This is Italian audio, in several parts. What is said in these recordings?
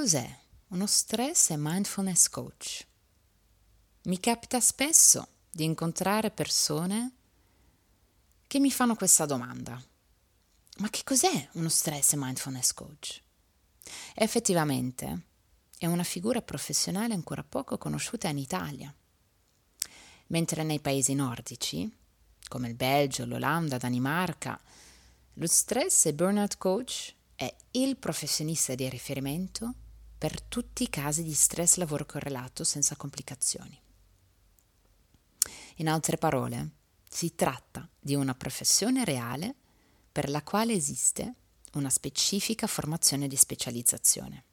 cos'è uno stress e mindfulness coach? Mi capita spesso di incontrare persone che mi fanno questa domanda. Ma che cos'è uno stress e mindfulness coach? Effettivamente è una figura professionale ancora poco conosciuta in Italia, mentre nei paesi nordici, come il Belgio, l'Olanda, Danimarca, lo stress e burnout coach è il professionista di riferimento per tutti i casi di stress lavoro correlato senza complicazioni. In altre parole, si tratta di una professione reale per la quale esiste una specifica formazione di specializzazione.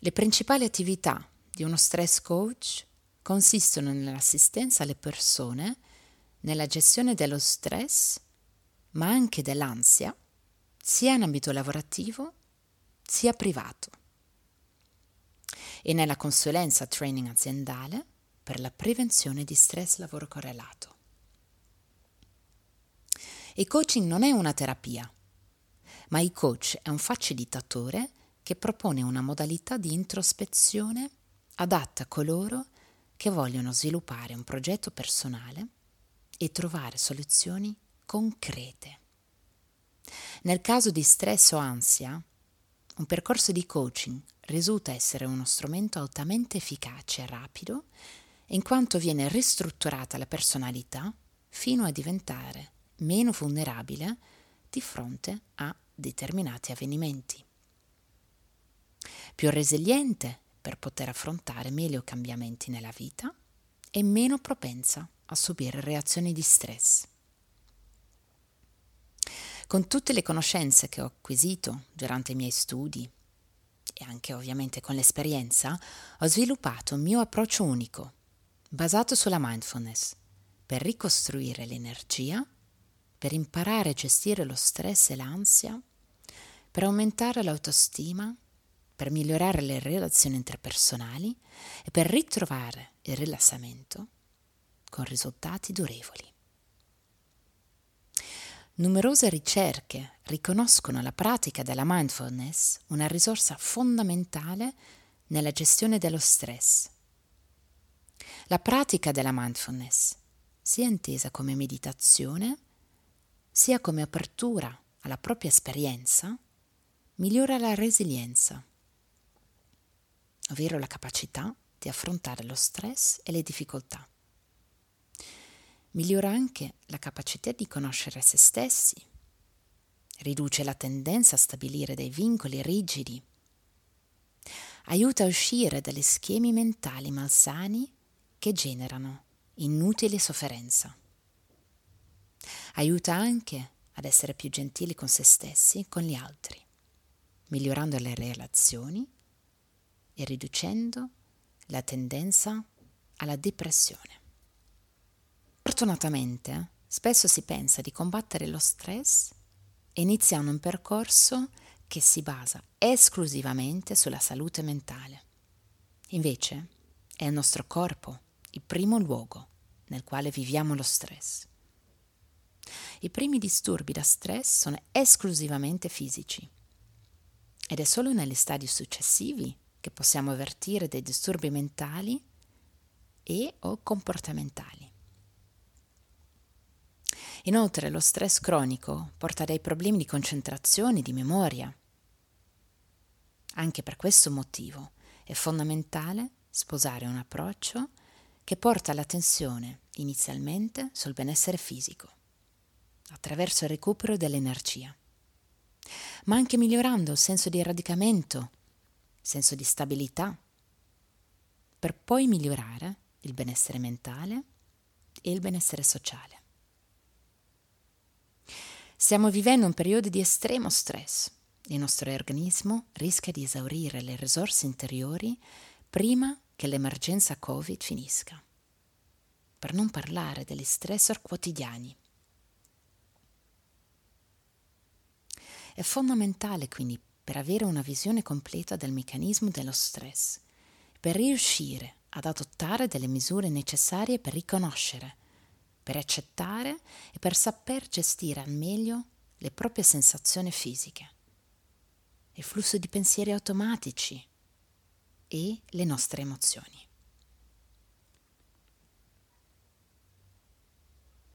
Le principali attività di uno stress coach consistono nell'assistenza alle persone nella gestione dello stress, ma anche dell'ansia, sia in ambito lavorativo sia privato, e nella consulenza training aziendale per la prevenzione di stress lavoro correlato. Il coaching non è una terapia, ma il coach è un facilitatore che propone una modalità di introspezione adatta a coloro che vogliono sviluppare un progetto personale e trovare soluzioni concrete. Nel caso di stress o ansia, un percorso di coaching risulta essere uno strumento altamente efficace e rapido in quanto viene ristrutturata la personalità fino a diventare meno vulnerabile di fronte a determinati avvenimenti. Più resiliente per poter affrontare meglio cambiamenti nella vita e meno propensa a subire reazioni di stress. Con tutte le conoscenze che ho acquisito durante i miei studi e anche ovviamente con l'esperienza, ho sviluppato un mio approccio unico basato sulla mindfulness, per ricostruire l'energia, per imparare a gestire lo stress e l'ansia, per aumentare l'autostima, per migliorare le relazioni interpersonali e per ritrovare il rilassamento con risultati durevoli. Numerose ricerche riconoscono la pratica della mindfulness una risorsa fondamentale nella gestione dello stress la pratica della mindfulness, sia intesa come meditazione, sia come apertura alla propria esperienza, migliora la resilienza, ovvero la capacità di affrontare lo stress e le difficoltà. Migliora anche la capacità di conoscere se stessi, riduce la tendenza a stabilire dei vincoli rigidi, aiuta a uscire dagli schemi mentali malsani che generano inutile sofferenza. Aiuta anche ad essere più gentili con se stessi e con gli altri, migliorando le relazioni e riducendo la tendenza alla depressione. Fortunatamente, spesso si pensa di combattere lo stress iniziando un percorso che si basa esclusivamente sulla salute mentale. Invece, è il nostro corpo il primo luogo nel quale viviamo lo stress. I primi disturbi da stress sono esclusivamente fisici ed è solo negli stadi successivi che possiamo avvertire dei disturbi mentali e o comportamentali. Inoltre lo stress cronico porta dei problemi di concentrazione e di memoria. Anche per questo motivo è fondamentale sposare un approccio che porta l'attenzione inizialmente sul benessere fisico, attraverso il recupero dell'energia, ma anche migliorando il senso di radicamento, senso di stabilità, per poi migliorare il benessere mentale e il benessere sociale. Stiamo vivendo un periodo di estremo stress. Il nostro organismo rischia di esaurire le risorse interiori prima che l'emergenza Covid finisca. Per non parlare degli stressor quotidiani. È fondamentale quindi per avere una visione completa del meccanismo dello stress, per riuscire ad adottare delle misure necessarie per riconoscere, per accettare e per saper gestire al meglio le proprie sensazioni fisiche il flusso di pensieri automatici e le nostre emozioni.